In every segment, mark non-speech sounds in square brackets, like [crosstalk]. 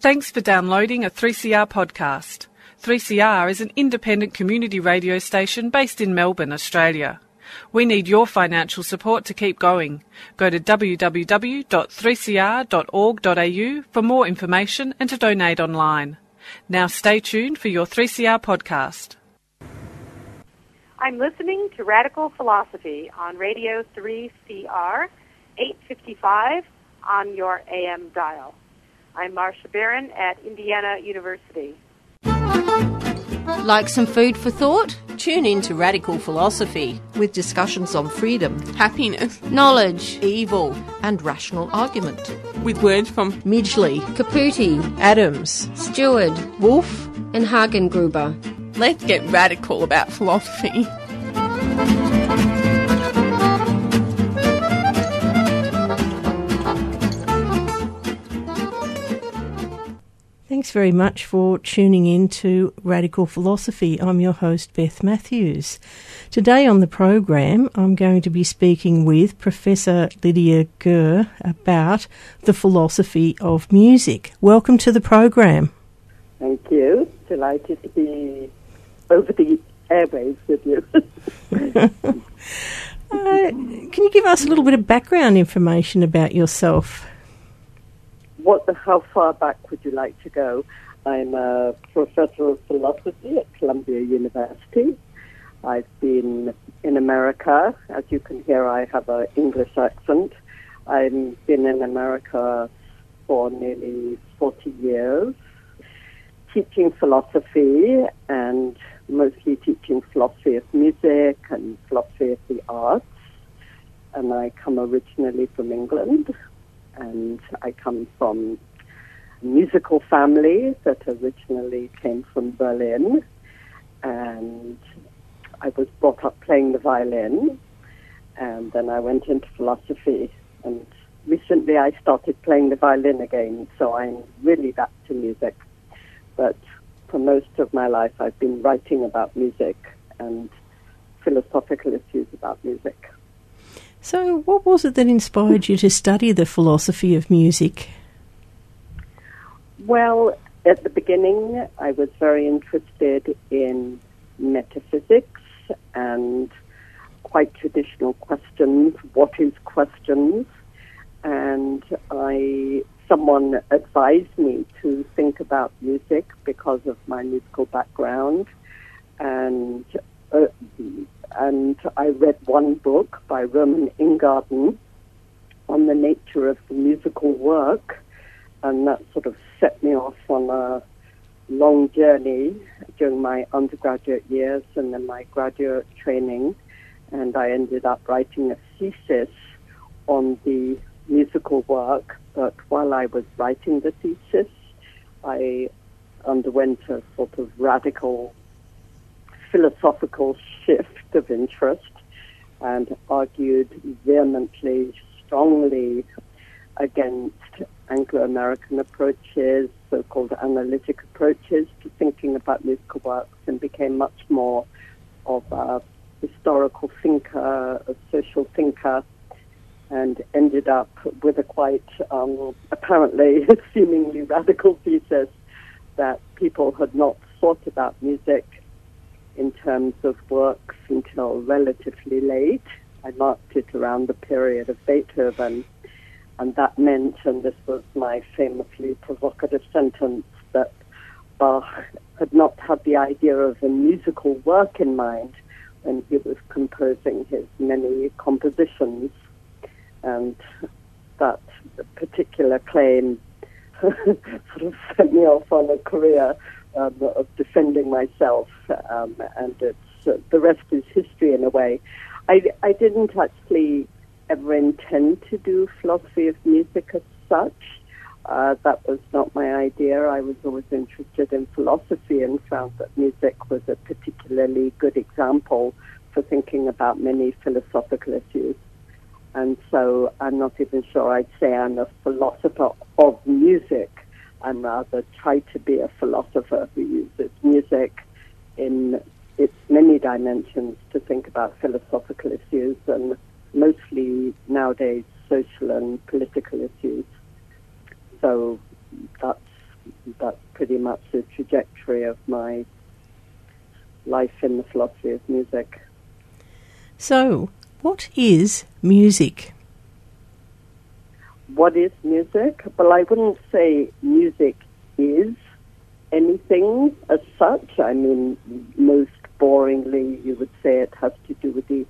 Thanks for downloading a 3CR podcast. 3CR is an independent community radio station based in Melbourne, Australia. We need your financial support to keep going. Go to www.3cr.org.au for more information and to donate online. Now stay tuned for your 3CR podcast. I'm listening to Radical Philosophy on Radio 3CR 855 on your AM dial. I'm Marcia Barron at Indiana University. Like some food for thought? Tune in to Radical Philosophy with discussions on freedom, happiness, knowledge, evil, and rational argument. With words from Midgley, Caputi, Adams, Stewart, Wolf, and Hagengruber. Let's get radical about philosophy. Thanks very much for tuning in to Radical Philosophy. I'm your host, Beth Matthews. Today on the program, I'm going to be speaking with Professor Lydia Goehr about the philosophy of music. Welcome to the program. Thank you. Delighted to be over the airwaves with you. [laughs] uh, can you give us a little bit of background information about yourself? What the, how far back would you like to go? I'm a professor of philosophy at Columbia University. I've been in America. As you can hear, I have an English accent. I've been in America for nearly 40 years, teaching philosophy and mostly teaching philosophy of music and philosophy of the arts. And I come originally from England, and I come from a musical family that originally came from Berlin, and I was brought up playing the violin, and then I went into philosophy, and recently I started playing the violin again, so I'm really back to music. But for most of my life, I've been writing about music and philosophical issues about music. So, what was it that inspired you to study the philosophy of music? Well, at the beginning, I was very interested in metaphysics and quite traditional questions. What is questions? And I, someone advised me to think about music because of my musical background, and uh, and I read one book by Roman Ingarden on the nature of the musical work, and that sort of set me off on a long journey during my undergraduate years and then my graduate training. And I ended up writing a thesis on the musical work. But while I was writing the thesis, I underwent a sort of radical philosophical shift of interest and argued vehemently, strongly against Anglo-American approaches, so-called analytic approaches to thinking about musical works and became much more of a historical thinker, a social thinker, and ended up with a quite um, apparently [laughs] seemingly radical thesis that people had not thought about music in terms of works until relatively late. I marked it around the period of Beethoven, and that meant, and this was my famously provocative sentence, that Bach had not had the idea of a musical work in mind when he was composing his many compositions, and that particular claim [laughs] sort of sent me off on a career um, of defending myself, um, and it's uh, the rest is history in a way. I, I didn't actually ever intend to do philosophy of music as such. Uh, that was not my idea. I was always interested in philosophy and found that music was a particularly good example for thinking about many philosophical issues. And so I'm not even sure I'd say I'm a philosopher of music I'm rather try to be a philosopher who uses music in its many dimensions to think about philosophical issues and mostly nowadays social and political issues. So that's that's pretty much the trajectory of my life in the philosophy of music. So, what is music? What is music? Well, I wouldn't say music is anything as such. I mean, most boringly, you would say it has to do with the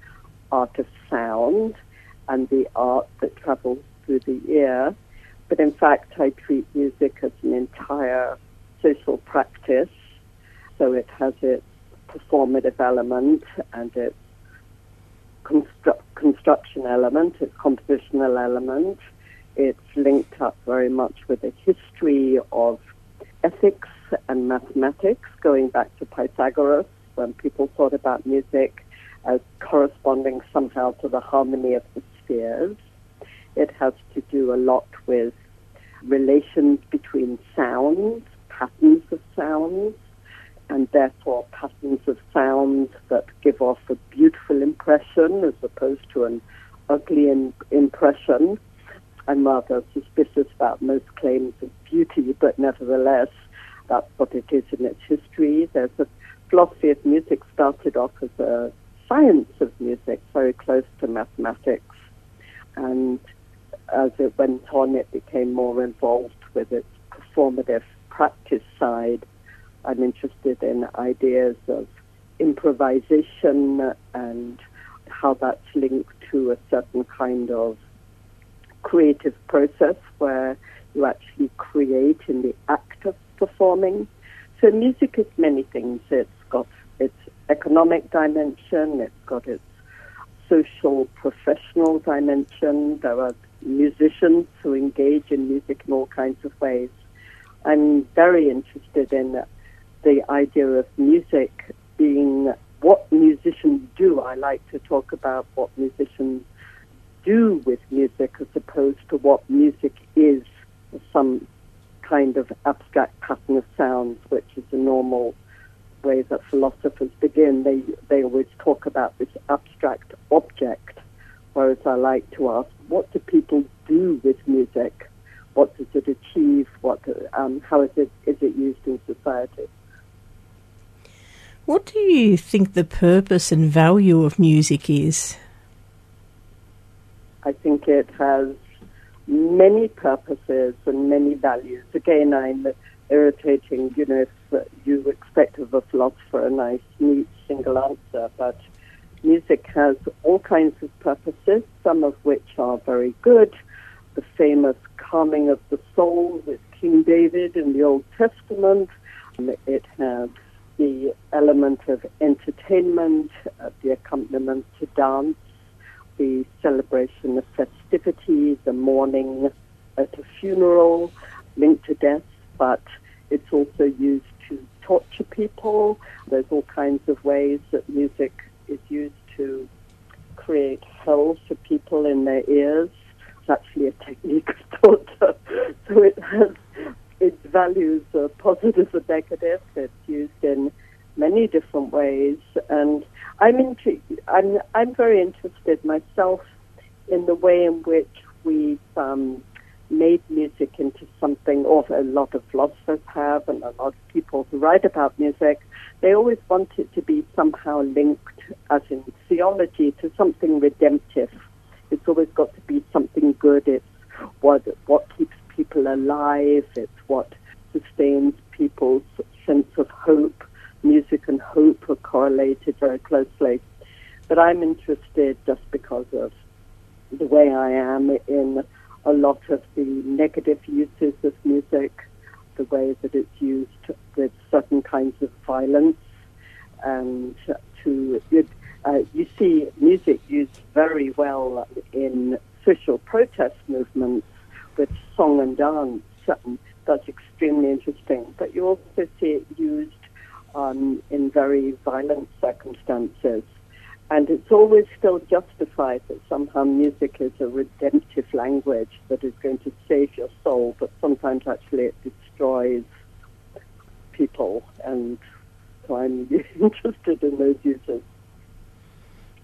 art of sound and the art that travels through the ear. But in fact, I treat music as an entire social practice. So it has its performative element and its constru- construction element, its compositional element. It's linked up very much with a history of ethics and mathematics going back to Pythagoras when people thought about music as corresponding somehow to the harmony of the spheres. It has to do a lot with relations between sounds, patterns of sounds, and therefore patterns of sounds that give off a beautiful impression as opposed to an ugly in- impression. I'm rather suspicious about most claims of beauty, but nevertheless, that's what it is in its history. There's a philosophy of music started off as a science of music, very close to mathematics. And as it went on, it became more involved with its performative practice side. I'm interested in ideas of improvisation and how that's linked to a certain kind of creative process where you actually create in the act of performing. So music is many things. It's got its economic dimension, it's got its social, professional dimension. There are musicians who engage in music in all kinds of ways. I'm very interested in the idea of music being what musicians do. I like to talk about what musicians do with music as opposed to what music is, some kind of abstract pattern of sounds, which is the normal way that philosophers begin. They, they always talk about this abstract object, whereas I like to ask, what do people do with music? What does it achieve? What, um, how is it, is it used in society? What do you think the purpose and value of music is? I think it has many purposes and many values. Again, I'm irritating, you know, if you expect of a philosopher a nice, neat, single answer, but music has all kinds of purposes, some of which are very good. The famous calming of the soul with King David in the Old Testament. It has the element of entertainment, uh, the accompaniment to dance, the celebration of festivity, the mourning at a funeral linked to death, but it's also used to torture people. There's all kinds of ways that music is used to create hell for people in their ears. It's actually a technique [laughs] of torture. So it has its values are positive and negative. It's used in many different ways, and I'm I'm I'm very interested myself in the way in which we've um, made music into something, or a lot of philosophers have, and a lot of people who write about music. They always want it to be somehow linked, as in theology, to something redemptive. It's always got to be something good. It's what what keeps people alive. It's what sustains people's sense of hope. Music and hope are correlated very closely. But I'm interested just because of the way I am in a lot of the negative uses of music, the way that it's used with certain kinds of violence, and to uh, you see music used very well in social protest movements with song and dance. That's extremely interesting. But you also see it used um, in very violent circumstances. And it's always still justified that somehow music is a redemptive language that is going to save your soul, but sometimes actually it destroys people. And so I'm [laughs] interested in those uses.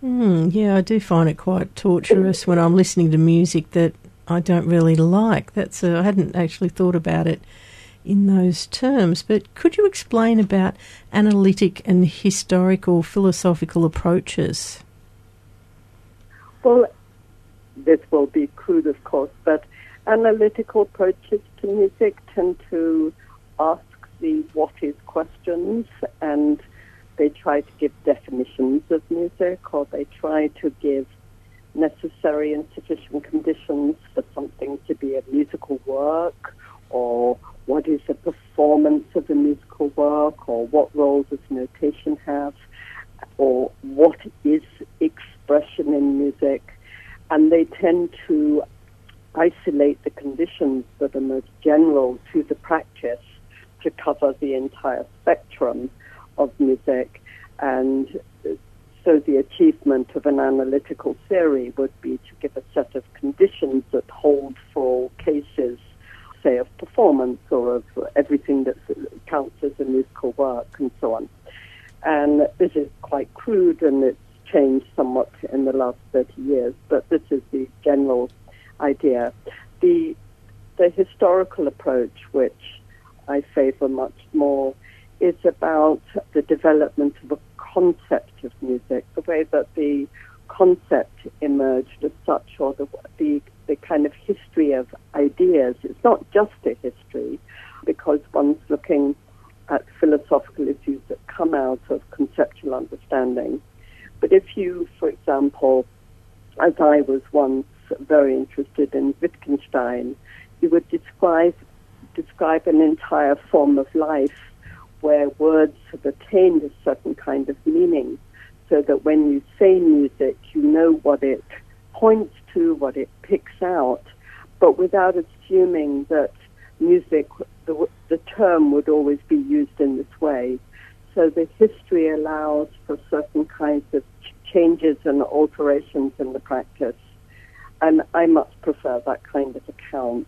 Mm, yeah, I do find it quite torturous when I'm listening to music that I don't really like. That's a, I hadn't actually thought about it in those terms, but could you explain about analytic and historical philosophical approaches? Well, this will be crude, of course, but analytical approaches to music tend to ask the what is questions and they try to give definitions of music or they try to give necessary and sufficient conditions for something to be a musical work or what is the performance of a musical work or what role does notation have or what is expression in music and they tend to isolate the conditions that are most general to the practice to cover the entire spectrum of music. And so the achievement of an analytical theory would be to give a set of conditions that hold for all cases, say, of performance or of everything that counts as a musical work and so on. And this is quite crude and it's changed somewhat in the last 30 years, but this is the general idea. The, the historical approach, which I favor much more, is about the development of a concept of music, the way that the concept emerged as such, or the, the, the kind of history of ideas. It's not just a history, because one's looking at philosophical issues that come out of conceptual understanding. But if you, for example, as I was once very interested in Wittgenstein, you would describe describe an entire form of life where words have attained a certain kind of meaning, so that when you say music, you know what it points to, what it picks out, but without assuming that music, the, the term would always be used in this way. So the history allows for certain kinds of changes and alterations in the practice. And I much prefer that kind of account.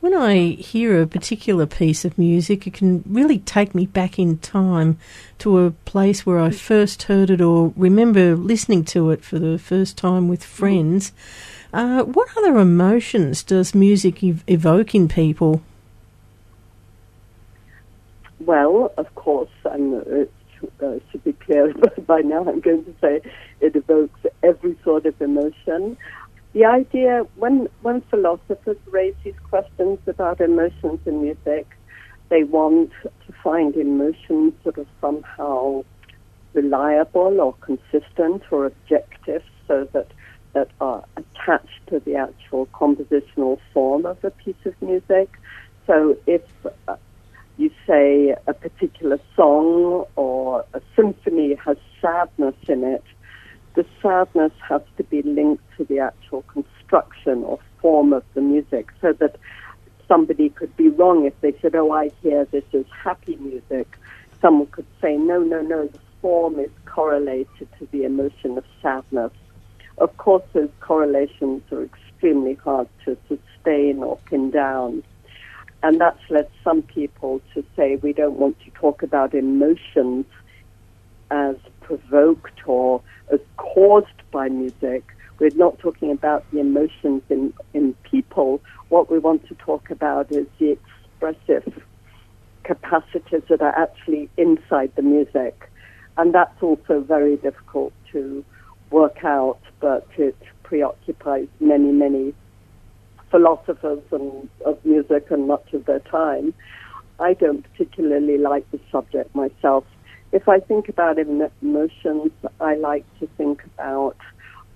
When I hear a particular piece of music, it can really take me back in time to a place where I first heard it or remember listening to it for the first time with friends. Uh, what other emotions does music ev- evoke in people? Well, of course, and it uh, should be clear [laughs] by now, I'm going to say it evokes every sort of emotion. The idea, when, when philosophers raise these questions about emotions in music, they want to find emotions that are somehow reliable or consistent or objective so that, that are attached to the actual compositional form of a piece of music. So if uh, you say a particular song or a symphony has sadness in it, the sadness has to be linked to the actual construction or form of the music so that somebody could be wrong if they said, oh, I hear this as happy music. Someone could say, no, no, no, the form is correlated to the emotion of sadness. Of course, those correlations are extremely hard to sustain or pin down. And that's led some people to say we don't want to talk about emotions as provoked or as caused by music. We're not talking about the emotions in, in people. What we want to talk about is the expressive capacities that are actually inside the music. And that's also very difficult to work out, but it preoccupies many, many philosophers and of music and much of their time. I don't particularly like the subject myself. If I think about emotions, I like to think about,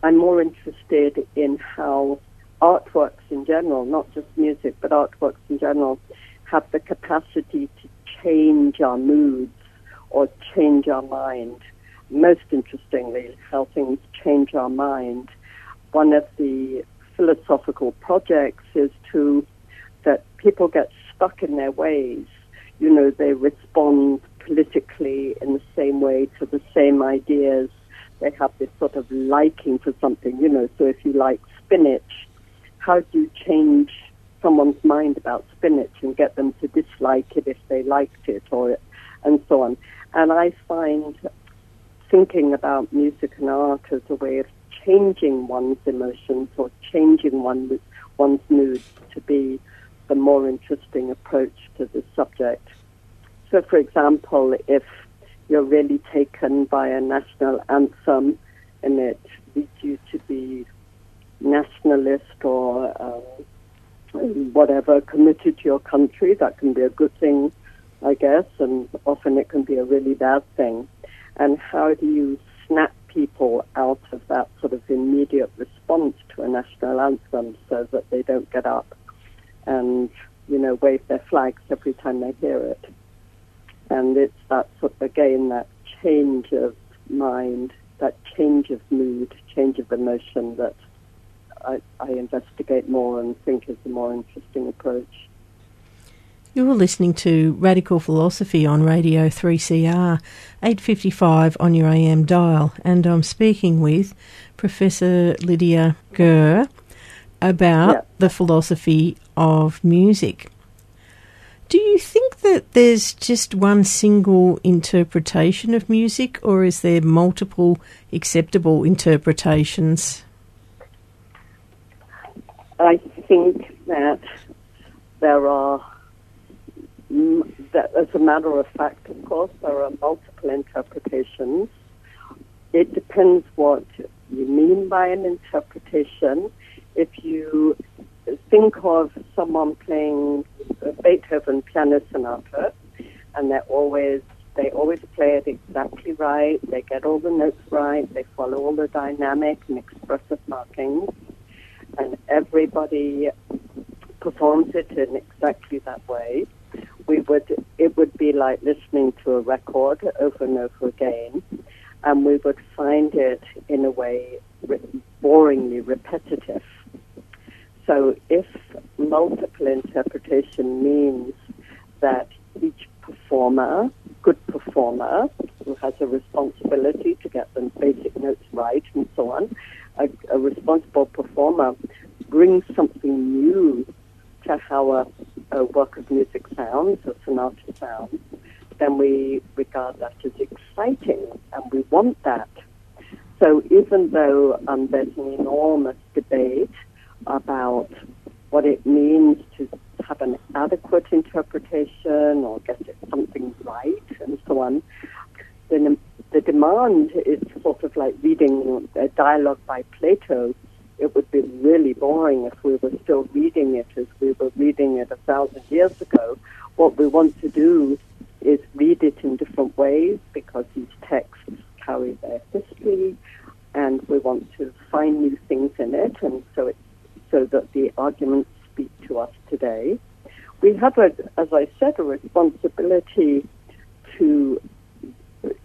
I'm more interested in how artworks in general, not just music, but artworks in general, have the capacity to change our moods or change our mind. Most interestingly, how things change our mind. One of the philosophical projects is to that people get stuck in their ways. You know, they respond politically in the same way to the same ideas. They have this sort of liking for something, you know. So if you like spinach, how do you change someone's mind about spinach and get them to dislike it if they liked it or and so on. And I find thinking about music and art as a way of changing one's emotions or changing one, one's mood to be a more interesting approach to the subject. So, for example, if you're really taken by a national anthem and it leads you to be nationalist or um, whatever, committed to your country, that can be a good thing, I guess, and often it can be a really bad thing. And how do you snap people out of that sort of immediate response to a national anthem so that they don't get up and, you know, wave their flags every time they hear it? And it's that sort of, again, that change of mind, that change of mood, change of emotion that I, I investigate more and think is a more interesting approach. You're listening to Radical Philosophy on Radio 3CR, 855 on your AM dial, and I'm speaking with Professor Lydia Goehr about Yeah. the philosophy of music. Do you think that there's just one single interpretation of music, or is there multiple acceptable interpretations? I think that there are, that as a matter of fact, of course, there are multiple interpretations. It depends what you mean by an interpretation. If you think of someone playing Beethoven piano sonata, and they're always they always play it exactly right. They get all the notes right. They follow all the dynamic and expressive markings and everybody performs it in exactly that way, we would it would be like listening to a record over and over again, and we would find it in a way boringly repetitive. So if multiple interpretation means that each performer, good performer, who has a responsibility to get the basic notes right and so on, a, a responsible performer brings something new to how a, a work of music sounds, a sonata sounds, then we regard that as exciting and we want that. So even though um, there's an enormous debate about what it means to have an adequate interpretation or get it something right and so on, then the demand is sort of like reading a dialogue by Plato. It would be really boring if we were still reading it as we were reading it a thousand years ago. What we want to do is read it in different ways because these texts carry their history and we want to find new things in it and so it so that the arguments speak to us today. We have, a, as I said, a responsibility to,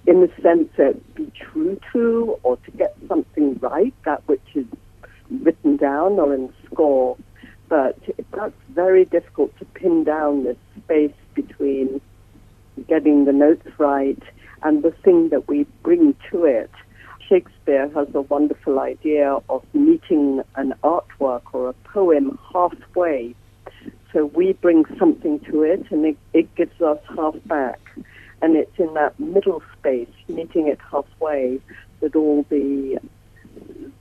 in the sense be true to or to get something right, that which is written down or in score. But that's very difficult to pin down this space between getting the notes right and the thing that we bring to it. Shakespeare has a wonderful idea of meeting an artwork or a poem halfway. So we bring something to it and it, it gives us half back. And it's in that middle space, meeting it halfway, that all the,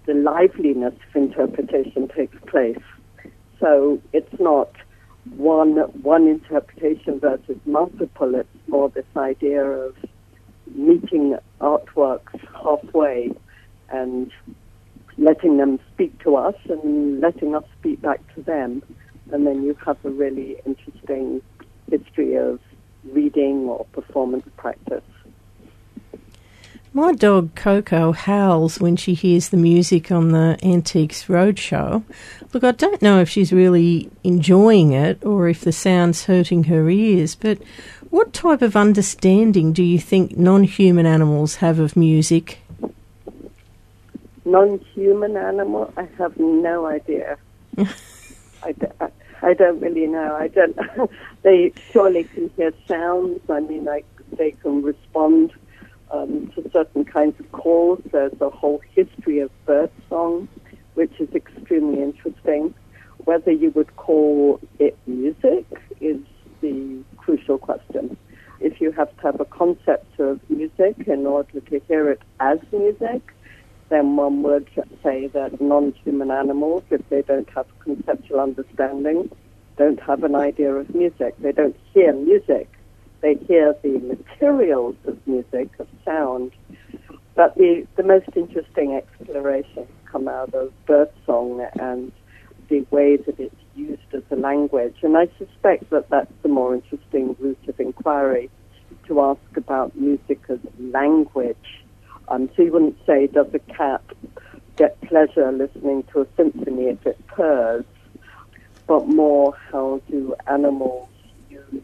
the liveliness of interpretation takes place. So it's not one, one interpretation versus multiple, it's more this idea of meeting artworks halfway and letting them speak to us and letting us speak back to them. And then you have a really interesting history of reading or performance practice. My dog Coco howls when she hears the music on the Antiques Roadshow. Look, I don't know if she's really enjoying it or if the sound's hurting her ears, but what type of understanding do you think non human animals have of music? Non-human animal, I have no idea. [laughs] I, d- I- I don't really know. I don't. [laughs] they surely can hear sounds. I mean, like they can respond um, to certain kinds of calls. There's a whole history of bird song, which is extremely interesting. Whether you would call it music is the crucial question. If you have to have a concept of music in order to hear it as music, then one would say that non-human animals, if they don't have conceptual understanding, don't have an idea of music. They don't hear music. They hear the materials of music, of sound. But the, the most interesting explorations come out of birdsong and the way that it's used as a language. And I suspect that that's the more interesting route of inquiry to ask about music as language. Um, so you wouldn't say, does a cat get pleasure listening to a symphony if it purrs? But more, how do animals use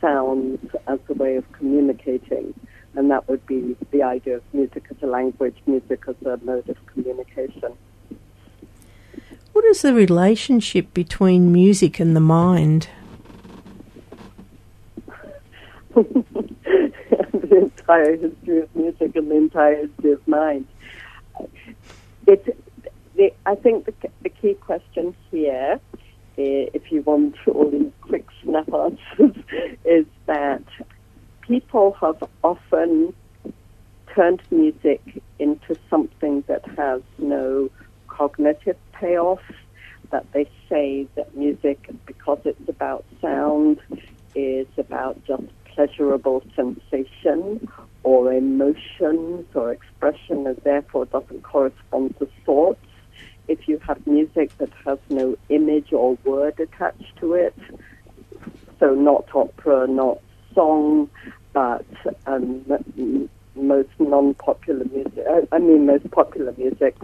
sounds as a way of communicating? And that would be the idea of music as a language, music as a mode of communication. What is the relationship between music and the mind? [laughs] the entire history of music and the entire history of mind. It's, the, I think the, the key question here, eh, if you want all these quick snap answers, [laughs] is that people have often turned music into something that has no cognitive payoff, that they say that music, because it's about sound, is about just pleasurable sensation or emotions or expression and therefore doesn't correspond to thoughts. If you have music that has no image or word attached to it, so not opera, not song, but um, most non-popular music, I mean most popular music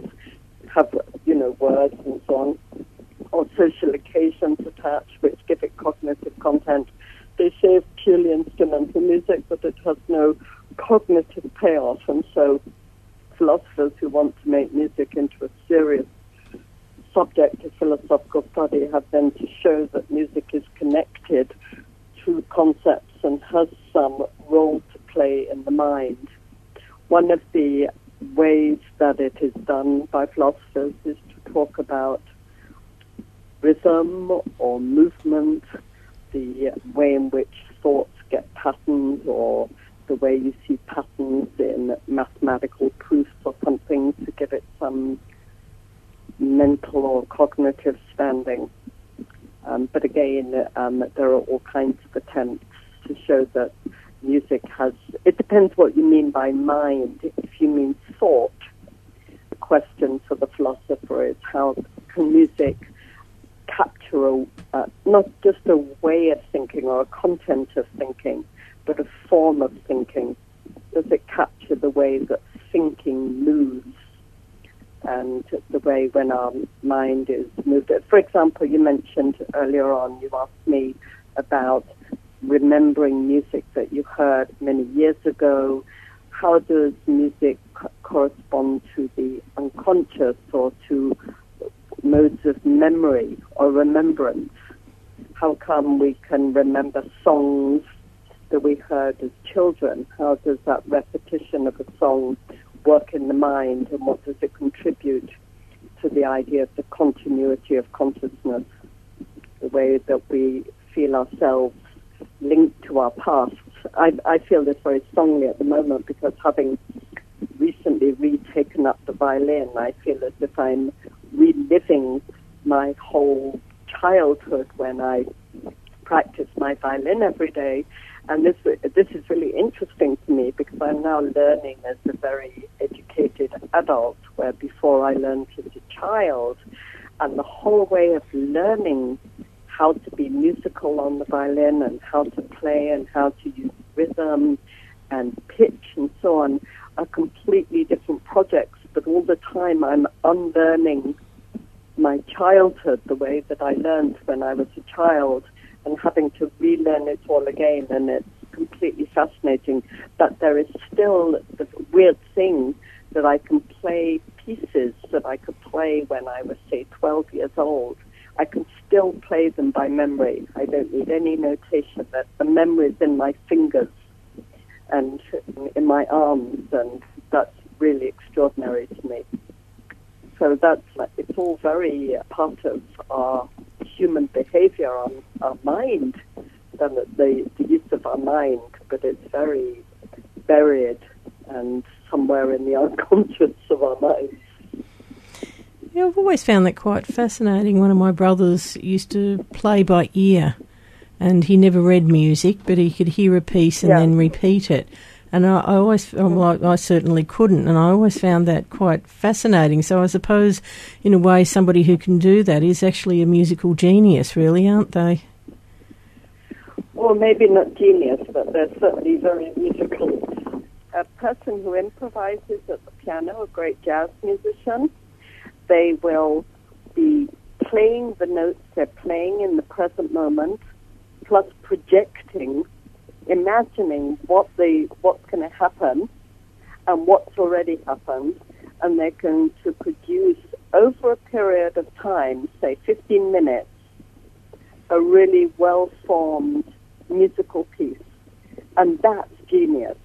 have, you know, words and so on, or social occasions attached which give it cognitive content. They say it's purely instrumental music, but it has no cognitive payoff. And so philosophers who want to make music into a serious subject of philosophical study have then to show that music is connected to concepts and has some role to play in the mind. One of the ways that it is done by philosophers is to talk about rhythm or movement, the way in which thoughts get patterns or the way you see patterns in mathematical proofs or something to give it some mental or cognitive standing. Um, but again, um, there are all kinds of attempts to show that music has, it depends what you mean by mind. If you mean thought, the question for the philosopher is how can music capture a, uh, not just a way of thinking or a content of thinking, but a form of thinking? Does it capture the way that thinking moves? and the way when our mind is moved. For example, you mentioned earlier on, you asked me about remembering music that you heard many years ago. How does music co- correspond to the unconscious or to modes of memory or remembrance? How come we can remember songs that we heard as children? How does that repetition of a song work in the mind and what does it contribute to the idea of the continuity of consciousness, the way that we feel ourselves linked to our past. I, I feel this very strongly at the moment because having recently retaken up the violin, I feel as if I'm reliving my whole childhood when I practiced my violin every day. And this this is really interesting to me because I'm now learning as a very educated adult, where before I learned as a child, and the whole way of learning how to be musical on the violin and how to play and how to use rhythm and pitch and so on are completely different projects. But all the time I'm unlearning my childhood, the way that I learned when I was a child, and having to relearn it all again. And it's completely fascinating. But there is still the weird thing that I can play pieces that I could play when I was, say, 12 years old I can still play them by memory. I don't need any notation. That the memory is in my fingers and in my arms, and that's really extraordinary to me. So that's it's all very part of our human behavior, our, our mind, the, the, the use of our mind, but it's very buried and somewhere in the [laughs] unconscious of our minds. Yeah, I've always found that quite fascinating. One of my brothers used to play by ear, and he never read music, but he could hear a piece and Yeah. then repeat it. And I, I always, well, I, I certainly couldn't, and I always found that quite fascinating. So I suppose, in a way, somebody who can do that is actually a musical genius, really, aren't they? Well, maybe not genius, but they're certainly very musical. A person who improvises at the piano, a great jazz musician, they will be playing the notes they're playing in the present moment, plus projecting, imagining what they what's going to happen and what's already happened, and they're going to produce over a period of time, say 15 minutes, a really well formed musical piece. And that's genius.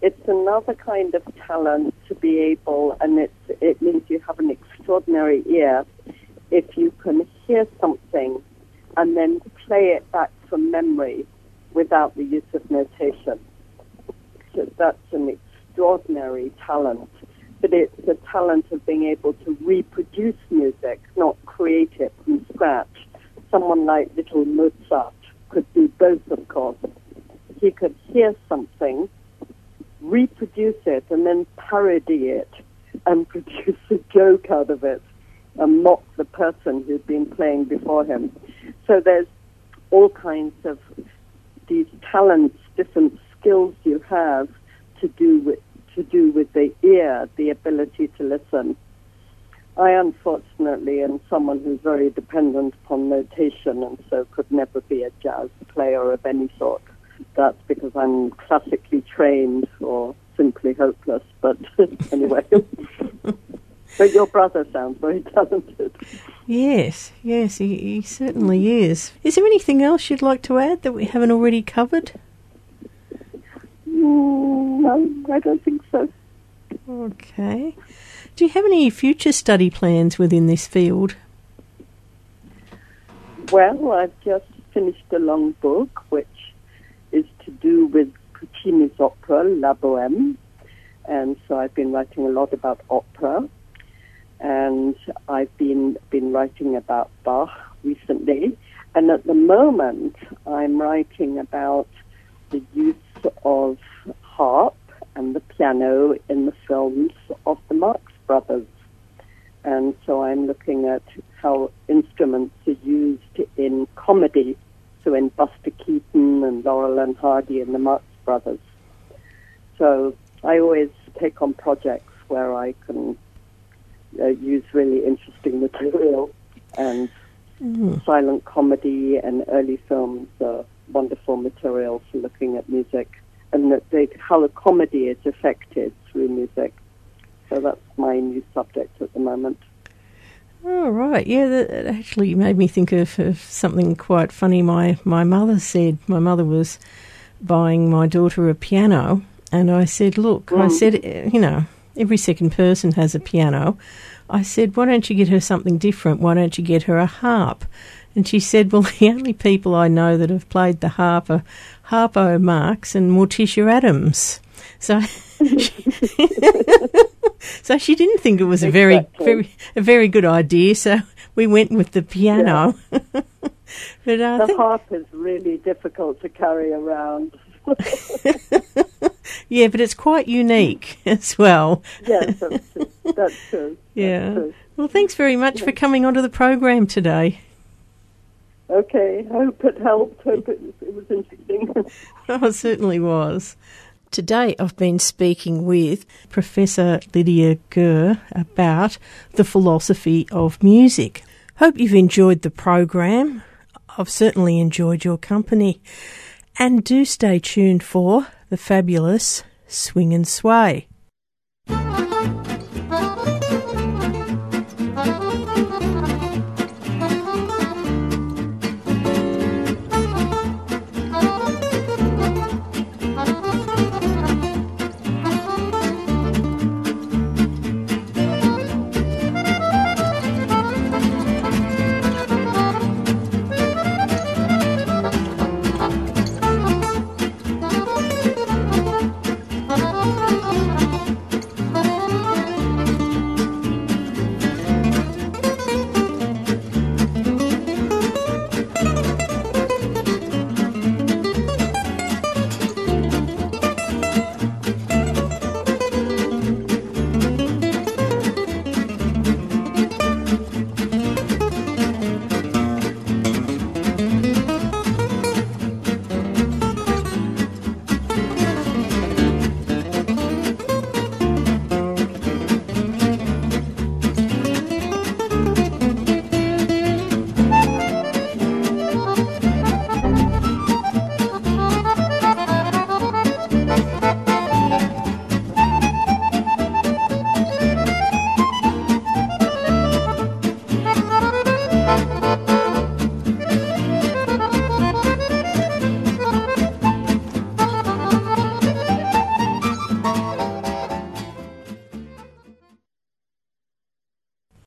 It's another kind of talent to be able, and it's, it means you have an extraordinary ear if you can hear something and then play it back from memory without the use of notation. So that's an extraordinary talent. But it's a talent of being able to reproduce music, not create it from scratch. Someone like little Mozart could do both, of course. He could hear something, reproduce it, and then parody it and produce a joke out of it and mock the person who'd been playing before him. So there's all kinds of these talents, different skills you have to do with to do with the ear, the ability to listen. I unfortunately am someone who's very dependent upon notation and so could never be a jazz player of any sort. That's because I'm classically trained or simply hopeless, but [laughs] anyway. [laughs] but your brother sounds very talented. Yes, yes, he, he certainly is. Is there anything else you'd like to add that we haven't already covered? Mm, no, I don't think so. Okay. Do you have any future study plans within this field? Well, I've just finished a long book which is to do with Puccini's opera, La Boheme. And so I've been writing a lot about opera. And I've been, been writing about Bach recently. And at the moment, I'm writing about the use of harp and the piano in the films of the Marx Brothers. And so I'm looking at how instruments are used in comedy, so in Buster Keaton and Laurel and Hardy and the Marx Brothers. So I always take on projects where I can uh, use really interesting material, and silent comedy and early films are wonderful material for looking at music and that they, how the comedy is affected through music. So that's my new subject at the moment. Oh, right. Yeah, that that actually made me think of, of something quite funny my, my mother said. My mother was buying my daughter a piano, and I said, Look, I said, you know, every second person has a piano. I said, Why don't you get her something different? Why don't you get her a harp? And she said, Well, [laughs] the only people I know that have played the harp are Harpo Marx and Morticia Addams. So. [laughs] So she didn't think it was a very, very, a very good idea. So we went with the piano. [laughs] [laughs] but I The think, harp is really difficult to carry around. [laughs] yeah, but it's quite unique [laughs] as well. yes, that's true. That's true. Yeah. That's true. Well, thanks very much for coming onto the program today. Okay, hope it helped. Hope it, it was interesting. Oh, it certainly was. Today I've been speaking with Professor Lydia Goehr about the philosophy of music. Hope you've enjoyed the program. I've certainly enjoyed your company. And do stay tuned for the fabulous Swing and Sway.